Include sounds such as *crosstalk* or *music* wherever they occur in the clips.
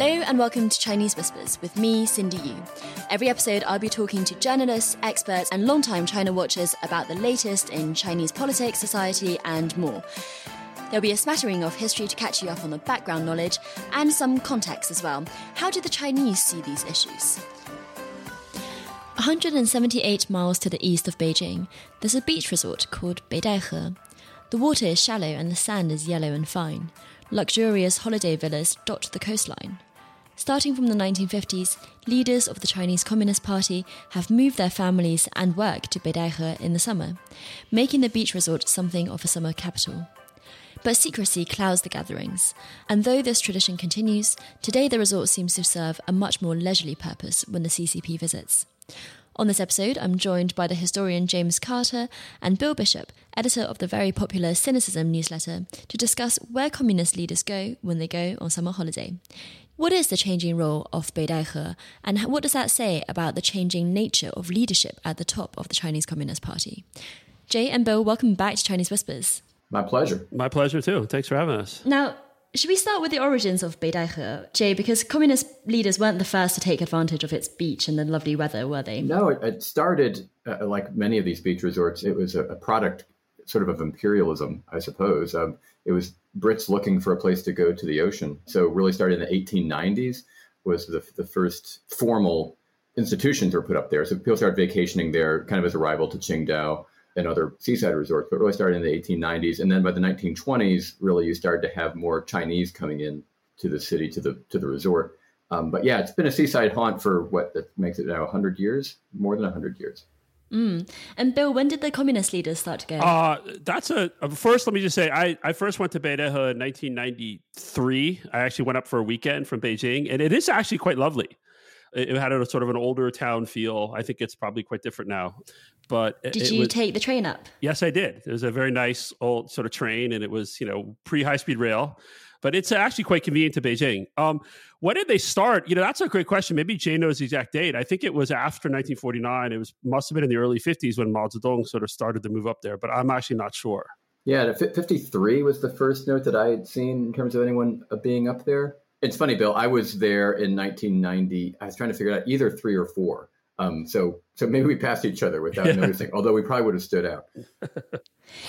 Hello and welcome to Chinese Whispers with me, Cindy Yu. Every episode, I'll be talking to journalists, experts, and longtime China watchers about the latest in Chinese politics, society, and more. There'll be a smattering of history to catch you up on the background knowledge and some context as well. How do the Chinese see these issues? 178 miles to the east of Beijing, there's a beach resort called Beidaihe. The water is shallow and the sand is yellow and fine. Luxurious holiday villas dot the coastline. Starting from the 1950s, leaders of the Chinese Communist Party have moved their families and work to Beidaihe in the summer, making the beach resort something of a summer capital. But secrecy clouds the gatherings, and though this tradition continues, today the resort seems to serve a much more leisurely purpose when the CCP visits. On this episode, I'm joined by the historian James Carter and Bill Bishop, editor of the very popular Sinocism newsletter, to discuss where communist leaders go when they go on summer holiday. What is the changing role of Beidaihe, and what does that say about the changing nature of leadership at the top of the Chinese Communist Party? Jay and Bill, welcome back to Chinese Whispers. My pleasure. My pleasure too. Thanks for having us. Now, should we start with the origins of Beidaihe, Jay? Because communist leaders weren't the first to take advantage of its beach and the lovely weather, were they? No, it, it started uh, like many of these beach resorts. It was a, a product, sort of, of imperialism, I suppose. Um, it was Brits looking for a place to go to the ocean. So really started in the 1890s was the, the first formal institutions were put up there. So people started vacationing there kind of as a rival to Qingdao and other seaside resorts, but really started in the 1890s. And then by the 1920s, really you started to have more Chinese coming in to the city, to the to the resort. Um, but yeah, it's been a seaside haunt for what that makes it now 100 years, more than 100 years. Mm. And Bill, when did the communist leaders start to go? Uh, that's a uh, first. Let me just say, I, I first went to Beidaihe in 1993. I actually went up for a weekend from Beijing, and it is actually quite lovely. It, it had a sort of an older town feel. I think it's probably quite different now. But did you was, take the train up? Yes, I did. It was a very nice old sort of train, and it was you know pre high speed rail but it's actually quite convenient to Beijing. Um, when did they start? You know, that's a great question. Maybe Jay knows the exact date. I think it was after 1949. It was must have been in the early 50s when Mao Zedong sort of started to move up there, but I'm actually not sure. Yeah, 53 was the first note that I had seen in terms of anyone uh, being up there. It's funny, Bill. I was there in 1990. I was trying to figure out either three or four. Um, so, so maybe we passed each other without yeah. noticing. Although we probably would have stood out. *laughs*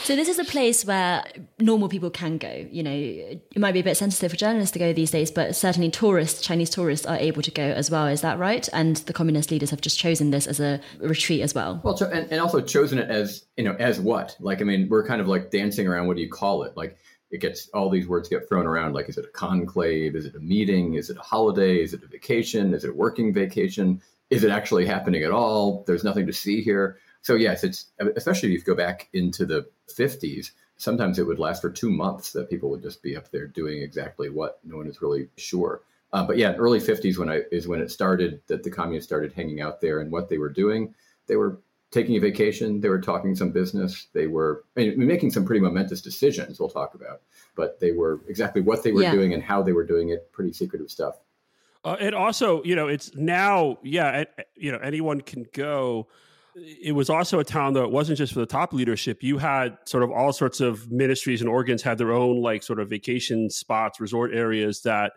So this is a place where normal people can go. You know, it might be a bit sensitive for journalists to go these days, but certainly tourists, Chinese tourists, are able to go as well. Is that right? And the communist leaders have just chosen this as a retreat as well. Well, and, and also chosen it as you know as what? Like, I mean, we're kind of like dancing around. What do you call it? Like, it gets all these words get thrown around. Like, is it a conclave? Is it a meeting? Is it a holiday? Is it a vacation? Is it a working vacation? Is it actually happening at all? There's nothing to see here. So yes, it's especially if you go back into the 50s. Sometimes it would last for two months that people would just be up there doing exactly what. No one is really sure. Uh, but yeah, early 50s when I is when it started that the communists started hanging out there and what they were doing. They were taking a vacation. They were talking some business. They were I mean, making some pretty momentous decisions. We'll talk about, but they were exactly what they were yeah. doing and how they were doing it. Pretty secretive stuff. Uh, and also, you know, it's now, yeah, you know, anyone can go it was also a town that wasn't just for the top leadership. You had sort of all sorts of ministries and organs had their own like sort of vacation spots, resort areas that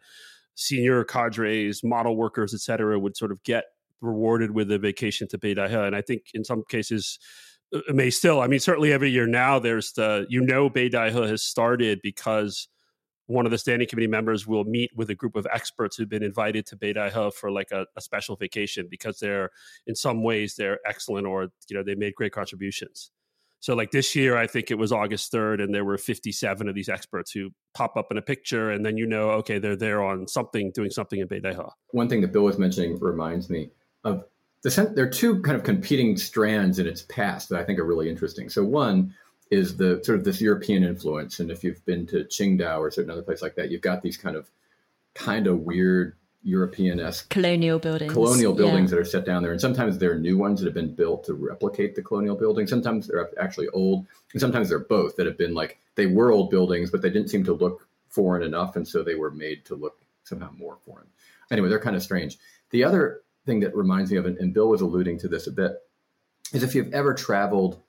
senior cadres, model workers, etc., would sort of get rewarded with a vacation to Beidaihe. And I think in some cases, uh, it may still. I mean, certainly every year now, there's the you know Beidaihe has started because one of the standing committee members will meet with a group of experts who've been invited to Beidaihe for like a, a, special vacation because they're in some ways they're excellent or you know they made great contributions. So like this year, I think it was August third, and there were fifty seven of these experts who pop up in a picture, and then you know, okay, they're there on something, doing something in Beidaihe. One thing that Bill was mentioning reminds me of the there are two kind of competing strands in its past that I think are really interesting. So one is the sort of this European influence. And if you've been to Qingdao or certain other place like that, you've got these kind of kind of weird European esque colonial buildings, colonial buildings yeah. that are set down there, and sometimes they're new ones that have been built to replicate the colonial buildings. Sometimes they're actually old, and sometimes they're both that have been like they were old buildings, but they didn't seem to look foreign enough, and so they were made to look somehow more foreign. Anyway, they're kind of strange. The other thing that reminds me of, and Bill was alluding to this a bit, is if you've ever traveled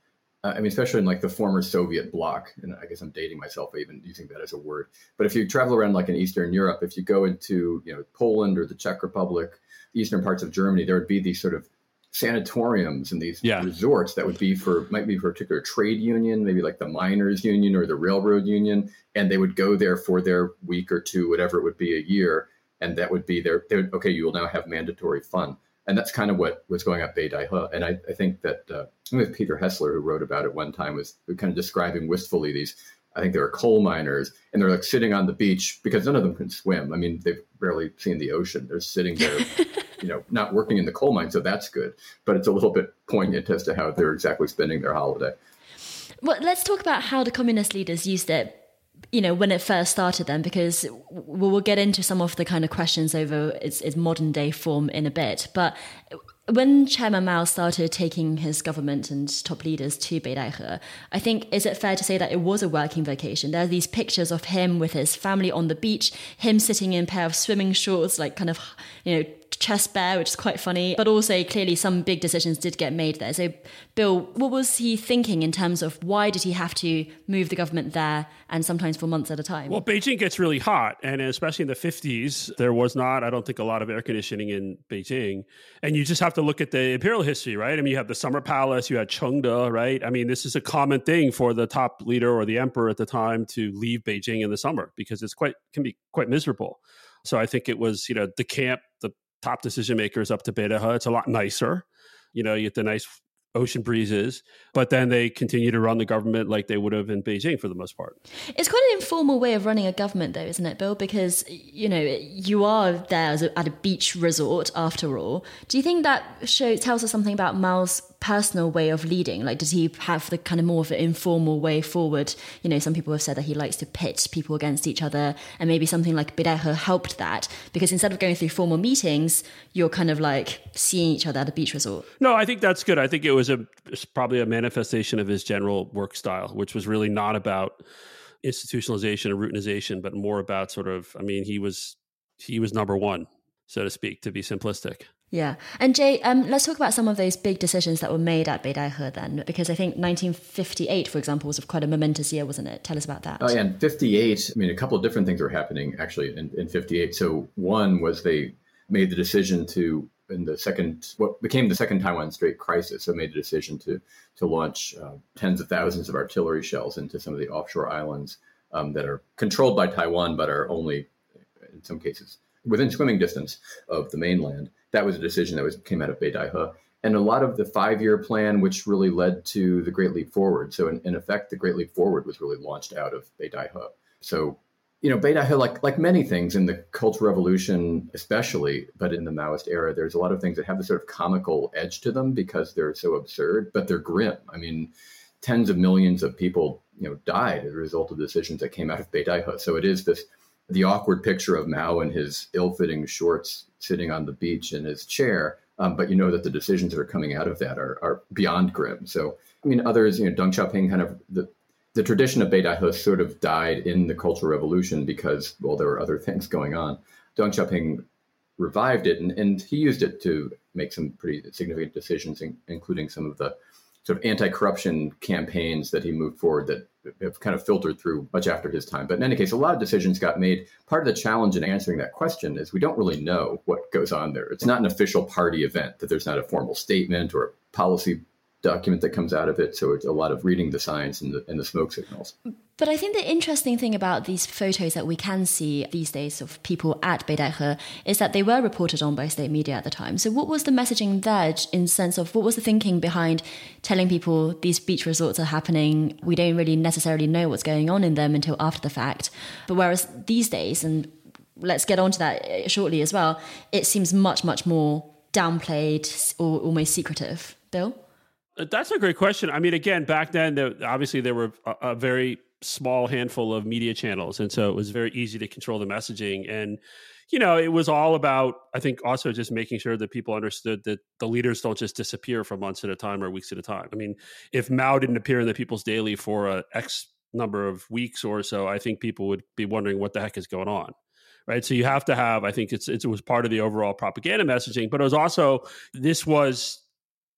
Uh, I mean, especially in like the former Soviet bloc, and I guess I'm dating myself even using that as a word. But if you travel around like in Eastern Europe, if you go into you know Poland or the Czech Republic, eastern parts of Germany, there would be these sort of sanatoriums and these yeah. resorts that would be for might be for a particular trade union, maybe like the miners union or the railroad union, and they would go there for their week or two, whatever it would be a year, and that would be their, their okay. You will now have mandatory fun and that's kind of what was going up Beidaihe. And I, I think that uh, I think Peter Hessler, who wrote about it one time, was kind of describing wistfully these. I think they were coal miners, and they're like sitting on the beach because none of them can swim. I mean, they've barely seen the ocean. They're sitting there, *laughs* you know, not working in the coal mine, so that's good. But it's a little bit poignant as to how they're exactly spending their holiday. Well, let's talk about how the communist leaders used it you know when it first started then because we'll, get into some of the kind of questions over its, its modern day form in a bit but when Chairman Mao started taking his government and top leaders to Beidaihe, I think is it fair to say that it was a working vacation? There are these pictures of him with his family on the beach, him sitting in a pair of swimming shorts, like kind of you know chest bare, which is quite funny. But also, clearly, some big decisions did get made there. So, Bill, what was he thinking in terms of why did he have to move the government there and sometimes for months at a time? Well, Beijing gets really hot. And especially in the 50s, there was not, I don't think, a lot of air conditioning in Beijing. And you just have to look at the imperial history, right? I mean, you have the Summer Palace, you had Chengde, right? I mean, this is a common thing for the top leader or the emperor at the time to leave Beijing in the summer because it's quite, can be quite miserable. So I think it was, you know, the camp, the top decision makers up to Beidaihe. It's a lot nicer. You know, you get the nice ocean breezes, but then they continue to run the government like they would have in Beijing for the most part. It's quite an informal way of running a government, though, isn't it, Bill? Because, you know, you are there a, at a beach resort after all. Do you think that shows tells us something about Mao's personal way of leading? Like, does he have the kind of more of an informal way forward? You know, some people have said that he likes to pit people against each other, and maybe something like Beidaihe helped that because instead of going through formal meetings, you're kind of like seeing each other at a beach resort. No, I think that's good. I think it was a probably a manifestation of his general work style, which was really not about institutionalization or routinization, but more about sort of. I mean, he was he was number one, so to speak, to be simplistic. Yeah. And Jay, um, let's talk about some of those big decisions that were made at Beidaihe then, because I think 1958, for example, was quite a momentous year, wasn't it? Tell us about that. Oh, yeah. In 58, I mean, a couple of different things were happening actually in, in 58. So one was they made the decision to, in the second, what became the second Taiwan Strait crisis, so made the decision to, to launch uh, tens of thousands of artillery shells into some of the offshore islands um, that are controlled by Taiwan, but are only, in some cases, within swimming distance of the mainland that was a decision that was came out of Beidaihe. And a lot of the five year plan, which really led to the Great Leap Forward. So, in, in effect, the Great Leap Forward was really launched out of Beidaihe. So, you know, Beidaihe, like, like many things in the Cultural Revolution, especially, but in the Maoist era, there's a lot of things that have this sort of comical edge to them because they're so absurd, but they're grim. I mean, tens of millions of people, you know, died as a result of decisions that came out of Beidaihe. So it is this the awkward picture of Mao in his ill-fitting shorts sitting on the beach in his chair. Um, but you know that the decisions that are coming out of that are, are beyond grim. So, I mean, others, you know, Deng Xiaoping kind of the, the tradition of Beidaihe sort of died in the Cultural Revolution because, well, there were other *laughs* things going on. Deng Xiaoping revived it, and, and he used it to make some pretty significant decisions, in, including some of the sort of anti-corruption campaigns that he moved forward that have kind of filtered through much after his time. But in any case, a lot of decisions got made. Part of the challenge in answering that question is we don't really know what goes on there. It's not an official party event, that there's not a formal statement or a policy document that comes out of it. So it's a lot of reading the signs and the, and the smoke signals. But I think the interesting thing about these photos that we can see these days of people at Beidaihe is that they were reported on by state media at the time. So what was the messaging there in sense of what was the thinking behind telling people these beach resorts are happening? We don't really necessarily know what's going on in them until after the fact. But whereas these days, and let's get on to that eh, shortly as well, it seems much, much more downplayed or almost secretive. Bill? That's a great question. I mean, again, back then, obviously there were a, a, very small handful of media channels, and so it was very easy to control the messaging. And you know, it was all about, I think, also just making sure that people understood that the leaders don't just disappear for months at a time or weeks at a time. I mean, if Mao didn't appear in the People's Daily for a X number of weeks or so, I think people would be wondering what the heck is going on right? So you have to have. I think it's, it was part of the overall propaganda messaging, but it was also this was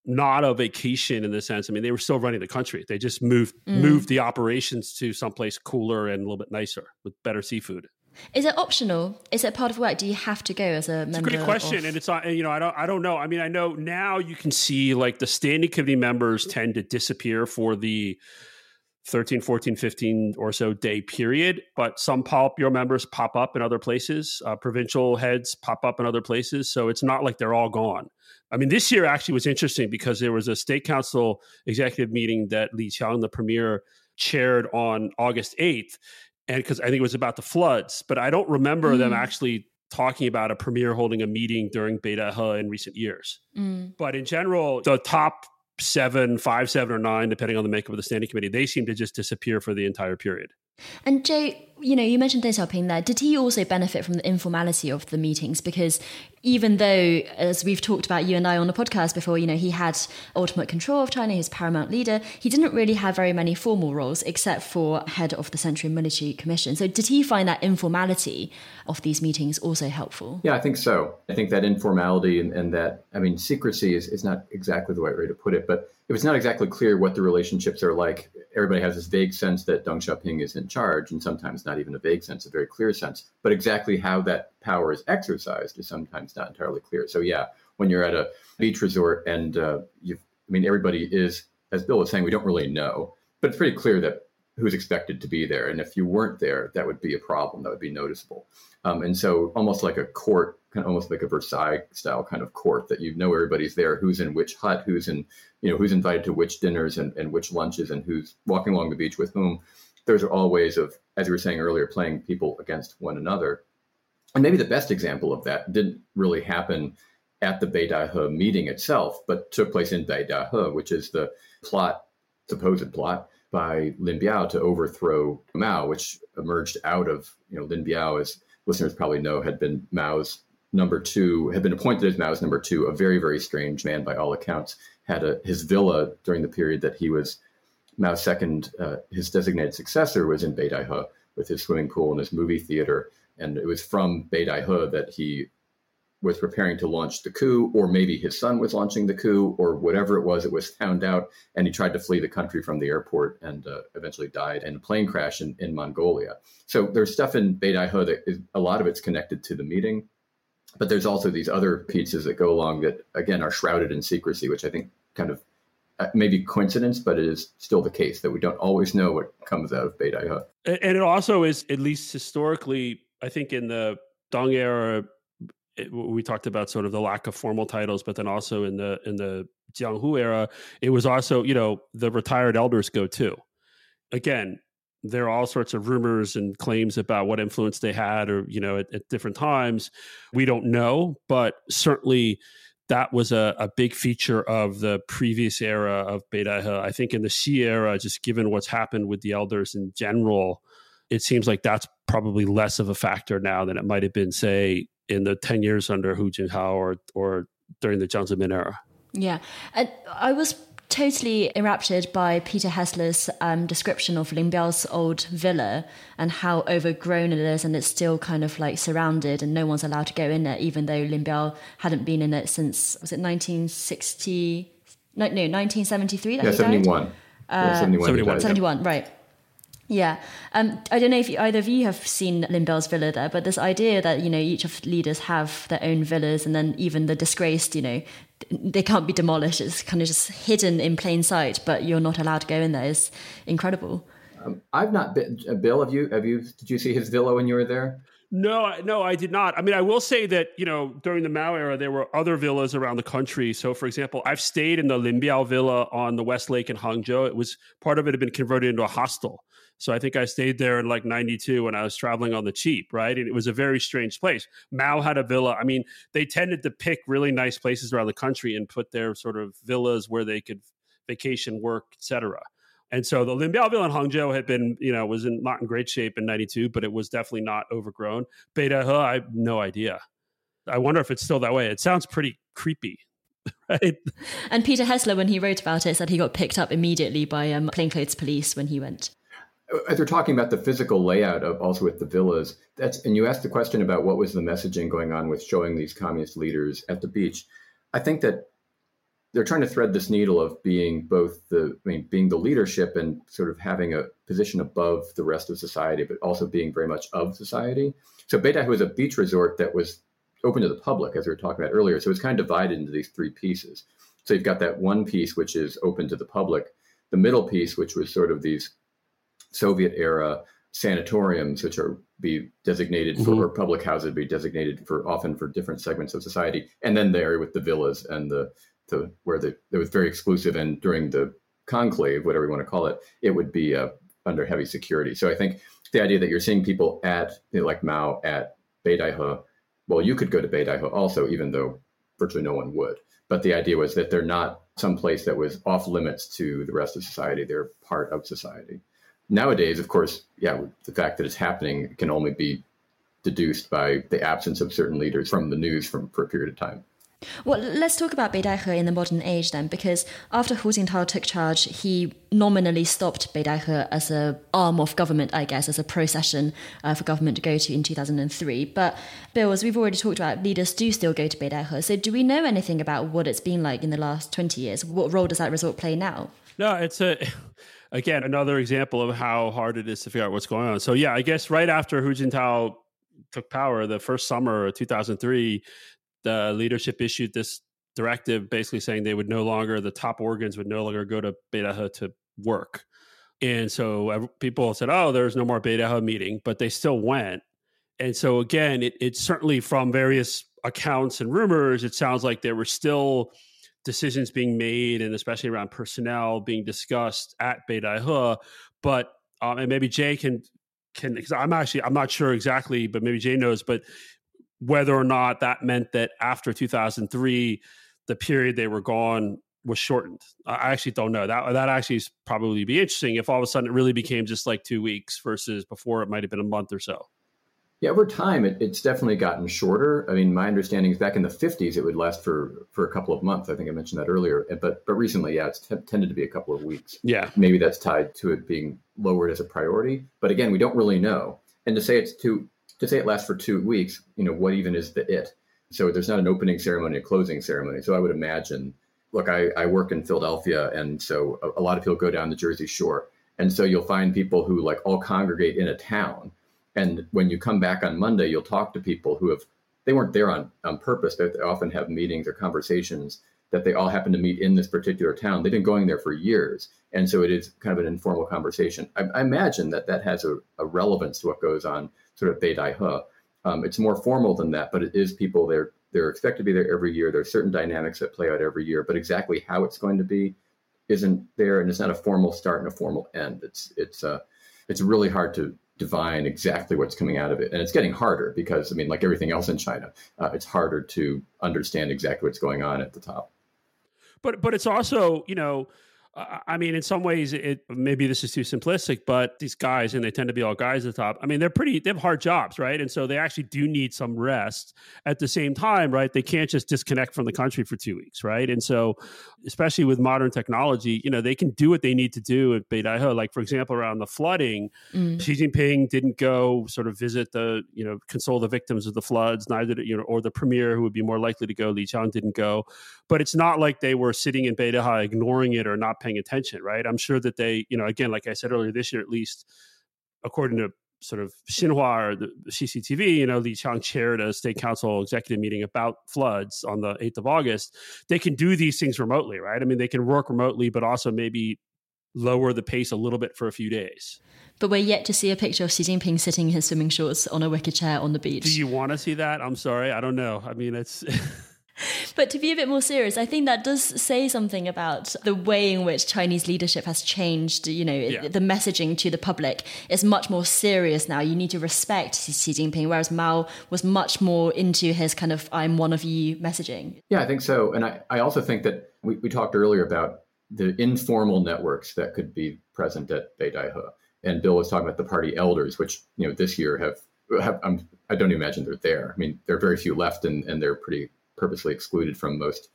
not a vacation in the sense. I mean, they were still running the country. They just moved mm. moved the operations to someplace cooler and a little bit nicer with better seafood. Is it optional? Is it part of work? Do you have to go as a member? It's a great question, of... and it's you know I don't I don't know. I mean, I know now you can see like the standing committee members tend to disappear for the 13, 14, 15 or so day period, but some Politburo members pop up in other places. Uh, provincial heads pop up in other places, so it's not like they're all gone. I mean, this year actually was interesting because there was a state council executive meeting that Li Qiang, the premier, chaired on August 8th and because I think it was about the floods, but I don't remember mm. them actually talking about a premier holding a meeting during Beidaihe in recent years. Mm. But in general, the top seven, five, seven, or nine, depending on the makeup of the standing committee, they seem to just disappear for the entire period. And Jay, you know, you mentioned Deng Xiaoping there. Did he also benefit from the informality of the meetings? Because even though, as we've talked about you and I on the podcast before, you know, he had ultimate control of China, his paramount leader, he didn't really have very many formal roles except for head of the Central Military Commission. So did he find that informality of these meetings also helpful? Yeah, I think so. I think that informality and, and that, I mean, secrecy is, is not exactly the right way to put it, but it was not exactly clear what the relationships are like. Everybody has this vague sense that Deng Xiaoping is in charge, and sometimes not even a vague sense, a very clear sense. But exactly how that power is exercised is sometimes not entirely clear. So yeah, when you're at a beach resort and uh, you, I mean, everybody is, as Bill was saying, we don't really know, but it's pretty clear that who's expected to be there. And if you weren't there, that would be a problem. That would be noticeable. Um, and so, almost like a court, kind of almost like a Versailles style kind of court, that you know everybody's there, who's in which hut, who's in, you know, who's invited to which dinners and, and which lunches, and who's walking along the beach with whom. Those are all ways of, as you were saying earlier, playing people against one another. And maybe the best example of that didn't really happen at the Beidaihe meeting itself, but took place in Beidaihe, which is the plot, supposed plot by Lin Biao to overthrow Mao, which emerged out of, you know, Lin Biao, as listeners probably know, had been Mao's number two, had been appointed as Mao's number two, a very, very strange man by all accounts, had a, his villa during the period that he was Mao's second, uh, his designated successor was in Beidaihe with his swimming pool and his movie theater. And it was from Beidaihe that he was preparing to launch the coup, or maybe his son was launching the coup, or whatever it was, it was found out, and he tried to flee the country from the airport and uh, eventually died in a plane crash in, in Mongolia. So there's stuff in Beidaihe that is, a lot of it's connected to the meeting, but there's also these other pieces that go along that, again, are shrouded in secrecy, which I think kind of Uh, maybe coincidence, but it is still the case that we don't always know what comes out of Beidaihe. And it also is, at least historically, I think in the Deng era, eh, it, we talked about sort of the lack of formal titles, but then also in the in the Jianghu era, it was also you know the retired elders go too. Again, there are all sorts of rumors and claims about what influence they had, or you know, at, at different times. We don't know, but certainly that was a, a big feature of the previous era of Beidaihe. I think in the Xi era, just given what's happened with the elders in general, it seems like that's probably less of a factor now than it might have been, say, in the 10 years under Hu Jintao or, or during the Jiang Zemin era. Yeah. And I was totally enraptured by Peter Hessler's um, description of Lin Biao's old villa and how overgrown it is and it's still kind of like surrounded and no one's allowed to go in there even though Limbiao hadn't been in it since was it 1960 no, no 1973 yeah, 71. Uh, yeah, 71 71, 71 right. Yeah, um, I don't know if you, either of you have seen Lin villa there, but this idea that you know each of the leaders have their own villas, and then even the disgraced, you know, they can't be demolished. It's kind of just hidden in plain sight, but you're not allowed to go in there. It's incredible. Um, I've not been. Uh, Bill, have you? Have you? Did you see his villa when you were there? No, no, I did not. I mean, I will say that you know during the Mao era, there were other villas around the country. So, for example, I've stayed in the Lin Biao Villa on the West Lake in Hangzhou. It was part of it had been converted into a hostel. So I think I stayed there in like 92 when I was traveling on the cheap, right? And it was a very strange place. Mao had a villa. I mean, they tended to pick really nice places around the country and put their sort of villas where they could vacation, work, etc. And so the Lin Biao villa in Hangzhou had been, you know, was in, not in great shape in 92, but it was definitely not overgrown. Beidaihe, I have no idea. I wonder if it's still that way. It sounds pretty creepy. *laughs* Right. And Peter Hessler, when he wrote about it, said he got picked up immediately by um, plainclothes police when he went. As we're talking about the physical layout of also with the villas, that's and you asked the question about what was the messaging going on with showing these communist leaders at the beach. I think that they're trying to thread this needle of being both the I mean being the leadership and sort of having a position above the rest of society, but also being very much of society. So Beidaihe was a beach resort that was open to the public, as we were talking about earlier. So it's kind of divided into these three pieces. So you've got that one piece which is open to the public, the middle piece which was sort of these Soviet era sanatoriums, which are be designated mm-hmm. for public houses, be designated for often for different segments of society, and then the area with the villas and the to where the, it was very exclusive. And during the conclave, whatever you want to call it, it would be uh, under heavy security. So I think the idea that you're seeing people at, you know, like Mao at Beidaihe, well, you could go to Beidaihe also, even though virtually no one would. But the idea was that they're not some place that was off limits to the rest of society. They're part of society. Nowadays, of course, yeah, the fact that it's happening can only be deduced by the absence of certain leaders from the news from, for a period of time. Well, let's talk about Beidaihe in the modern age then, because after Hu Jintao took charge, he nominally stopped Beidaihe as an arm of government, I guess, as a procession uh, for government to go to in 2003. But Bill, as we've already talked about, leaders do still go to Beidaihe. So do we know anything about what it's been like in the last 20 years? What role does that resort play now? No, it's a again another example of how hard it is to figure out what's going on. So yeah, I guess right after Hu Jintao took power, the first summer of 2003, the leadership issued this directive basically saying they would no longer the top organs would no longer go to Beidaihe to work. And so people said, "Oh, there's no more Beidaihe meeting," but they still went. And so again, it, it's certainly from various accounts and rumors, it sounds like there were still decisions being made, and especially around personnel being discussed at Beidaihe. But um, and maybe Jay can can because I'm actually I'm not sure exactly, but maybe Jay knows. But whether or not that meant that after 2003, the period they were gone was shortened. I actually don't know. That that actually is probably be interesting if all of a sudden it really became just like two weeks versus before it might have been a month or so. Yeah, over time it, it's definitely gotten shorter. I mean, my understanding is back in the 50s it would last for for a couple of months. I think I mentioned that earlier. But but recently, yeah, it's t- tended to be a couple of weeks. Yeah, maybe that's tied to it being lowered as a priority. But again, we don't really know. And to say it's too to say it lasts for two weeks, you know, what even is the it? So there's not an opening ceremony, a closing ceremony. So I would imagine, look, I, I work in Philadelphia, and so a, a lot of people go down the Jersey Shore. And so you'll find people who like all congregate in a town. And when you come back on Monday, you'll talk to people who have, they weren't there on, on purpose. They, they often have meetings or conversations that they all happen to meet in this particular town. They've been going there for years. And so it is kind of an informal conversation. I, I imagine that that has a, a relevance to what goes on sort of Beidaihe. Um, it's more formal than that, but it is people they're they're expected to be there every year. There are certain dynamics that play out every year, but exactly how it's going to be isn't there, and it's not a formal start and a formal end. It's it's uh, it's really hard to divine exactly what's coming out of it, and it's getting harder because I mean, like everything else in China, uh, it's harder to understand exactly what's going on at the top. But but it's also you know I mean, in some ways, it maybe this is too simplistic, but these guys, and they tend to be all guys at the top. I mean, they're pretty, they have hard jobs, right? And so they actually do need some rest. At the same time, right, they can't just disconnect from the country for two weeks, right? And so, especially with modern technology, you know, they can do what they need to do at Beidaihe. Like, for example, around the flooding, mm. Xi Jinping didn't go sort of visit the, you know, console the victims of the floods, neither, did, you know, or the premier who would be more likely to go, Li Qiang didn't go. But it's not like they were sitting in Beidaihe ignoring it or not paying attention, right? I'm sure that they, you know, again, like I said earlier, this year at least, according to sort of Xinhua or the CCTV, you know, Li Qiang chaired a state council executive meeting about floods on the 8th of August. They can do these things remotely, right? I mean, they can work remotely, but also maybe lower the pace a little bit for a few days. But we're yet to see a picture of Xi Jinping sitting in his swimming shorts on a wicker chair on the beach. Do you want to see that? I'm sorry. I don't know. I mean, it's. *laughs* *laughs* but to be a bit more serious, I think that does say something about the way in which Chinese leadership has changed. You know, yeah. the messaging to the public is much more serious now. You need to respect Xi Jinping, whereas Mao was much more into his kind of "I'm one of you" messaging. Yeah, I think so, and I, I also think that we, we talked earlier about the informal networks that could be present at Beidaihe. And Bill was talking about the party elders, which you know this year have, have I'm, I do not imagine they're there. I mean, there are very few left, and, and they're pretty purposely excluded from most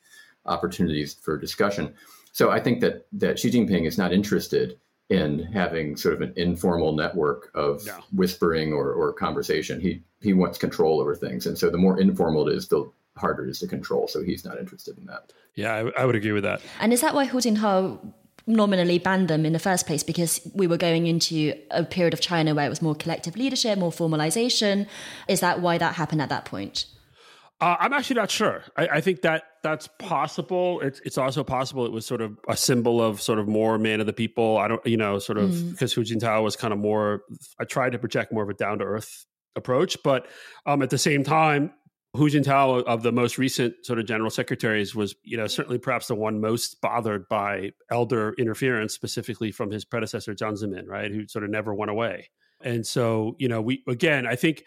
opportunities for discussion. So I think that that Xi Jinping is not interested in having sort of an informal network of no. whispering or, or conversation. He he wants control over things, and so the more informal it is, the harder it is to control. So he's not interested in that. Yeah, I, I would agree with that. And is that why Hu Jintao nominally banned them in the first place because we were going into a period of China where it was more collective leadership, more formalization. Is that why that happened at that point? Uh, I'm actually not sure. I, I, think that that's possible. It's it's also possible it was sort of a symbol of sort of more man of the people. I don't, you know, sort of mm. because Hu Jintao was kind of more. I tried to project more of a down to earth approach, but um, at the same time, Hu Jintao of the most recent sort of general secretaries was, you know, certainly perhaps the one most bothered by elder interference, specifically from his predecessor Jiang Zemin, right, who sort of never went away. And so, you know, we again, I think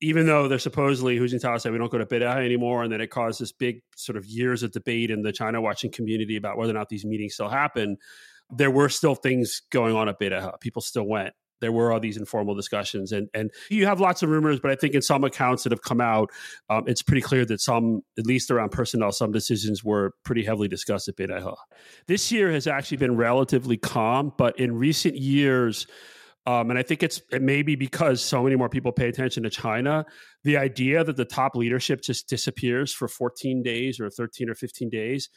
even though they're supposedly Hu Jintao said we don't go to Beidaihe anymore, and then it caused this big sort of years of debate in the China watching community about whether or not these meetings still happen, there were still things going on at Beidaihe. People still went there were all these informal discussions and and you have lots of rumors but i think in some accounts that have come out um, it's pretty clear that some at least around personnel some decisions were pretty heavily discussed at Beidaihe. this year has actually been relatively calm but in recent years um, and I think it's it may be because so many more people pay attention to China. The idea that the top leadership just disappears for 14 days or 13 or 15 days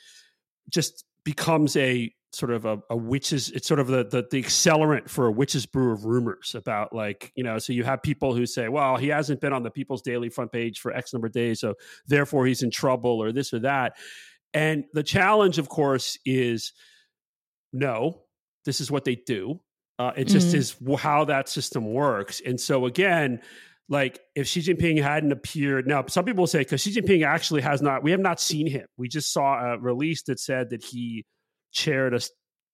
just becomes a sort of a, a witch's it's sort of the, the, the accelerant for a witch's brew of rumors about like you know so you have people who say well he hasn't been on the people's daily front page for x number of days so therefore he's in trouble or this or that and the challenge of course is no this is what they do uh, it just mm-hmm. is how that system works and so again like if Xi Jinping hadn't appeared now, some people say because Xi Jinping actually has not, we have not seen him. We just saw a release that said that he chaired a,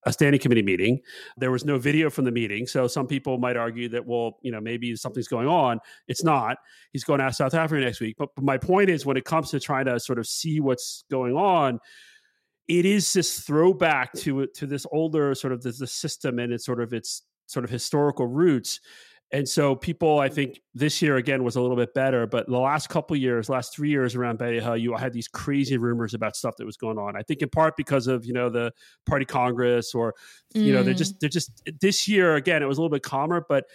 a standing committee meeting. There was no video from the meeting. So some people might argue that, well, you know, maybe something's going on. It's not. He's going to South Africa next week. But, but my point is, when it comes to trying to sort of see what's going on, it is this throwback to to this older sort of the, the system and its sort of its sort of historical roots and so people, I think this year again was a little bit better, but the last couple years, last three years around Beidaihe, you had these crazy rumors about stuff that was going on. I think in part because of you know the party congress, or you know they're mm. just they're just this year again it was a little bit calmer, but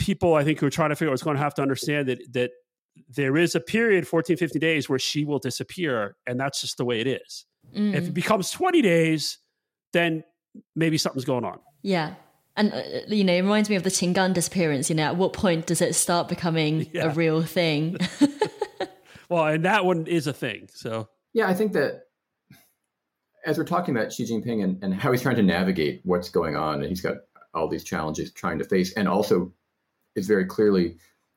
people I think who are trying to figure out what's going to have to understand that that there is a period 14 15 days where Xi will disappear and that's just the way it is mm. if it mm. becomes 20 days then maybe something's going on yeah and uh, you know, it reminds me of the Qin Gang disappearance. You know, at what point does it start becoming *laughs* yeah. a real thing? *laughs* *laughs* well, and that one is a thing. So yeah, I think that as we're talking about Xi Jinping and, and how he's trying to navigate what's going on, and he's got all these challenges trying to face, and also is very clearly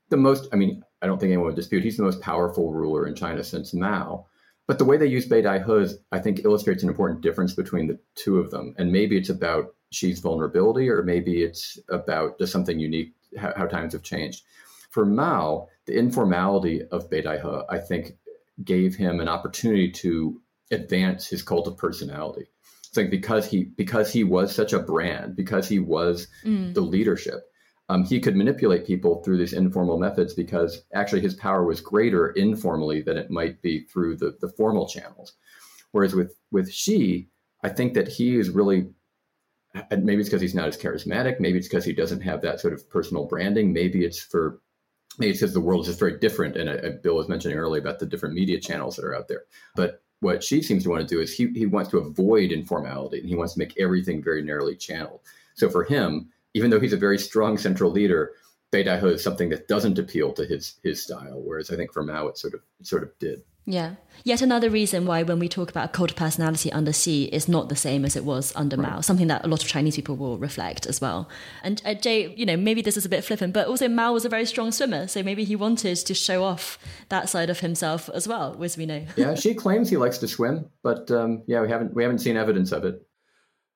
the most. I mean, I don't think anyone would dispute he's the most powerful ruler in China since Mao. But the way they use Beidaihe, I think, illustrates an important difference between the two of them. And maybe it's about Xi's vulnerability, or maybe it's about just something unique, how, how times have changed. For Mao, the informality of Beidaihe, I think, gave him an opportunity to advance his cult of personality. It's like because he because he was such a brand, because he was mm. the leadership, um, he could manipulate people through these informal methods because actually his power was greater informally than it might be through the, the formal channels. Whereas with with Xi, I think that he is really maybe it's because he's not as charismatic. Maybe it's because he doesn't have that sort of personal branding. Maybe it's for maybe it's because the world is just very different. And uh, Bill was mentioning earlier about the different media channels that are out there. But what Xi seems to want to do is he he wants to avoid informality and he wants to make everything very narrowly channeled. So for him, even though he's a very strong central leader, Beidaihe is something that doesn't appeal to his his style. Whereas I think for Mao, it sort of it sort of did. Yeah. Yet another reason why when we talk about a cult of personality under Xi is not the same as it was under right. Mao, something that a lot of Chinese people will reflect as well. And uh, Jay, you know, maybe this is a bit flippant, but also Mao was a very strong swimmer, so maybe he wanted to show off that side of himself as well, as we know. yeah, Xi claims he likes to swim, but um, yeah, we haven't we haven't seen evidence of it.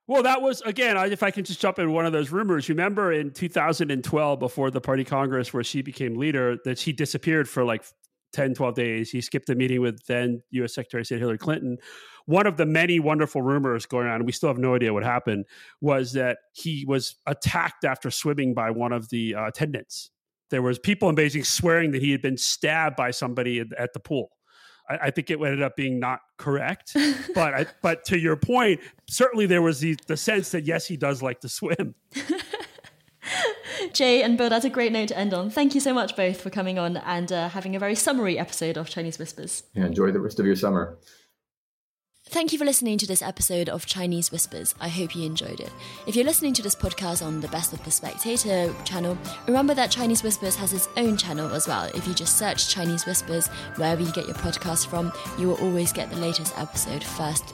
Well, that was again. If I can just jump in one of those rumors. Remember in 2012, before the Party Congress, where Xi became leader, that Xi disappeared for like 10, 12 days. He skipped a meeting with then U.S. Secretary of State Hillary Clinton. One of the many wonderful rumors going on, and we still have no idea what happened, was that he was attacked after swimming by one of the uh, attendants. There was people in Beijing swearing that he had been stabbed by somebody at the pool. I, I think it ended up being not correct, *laughs* but I, but to your point, certainly there was the, the sense that yes, he does like to swim. *laughs* Jay and Bill, that's a great note to end on. Thank you so much both for coming on and uh, having a very summary episode of Chinese Whispers. Yeah, enjoy the rest of your summer. Thank you for listening to this episode of Chinese Whispers. I hope you enjoyed it. If you're listening to this podcast on the Best of the Spectator channel, remember that Chinese Whispers has its own channel as well. If you just search Chinese Whispers wherever you get your podcast from, you will always get the latest episode first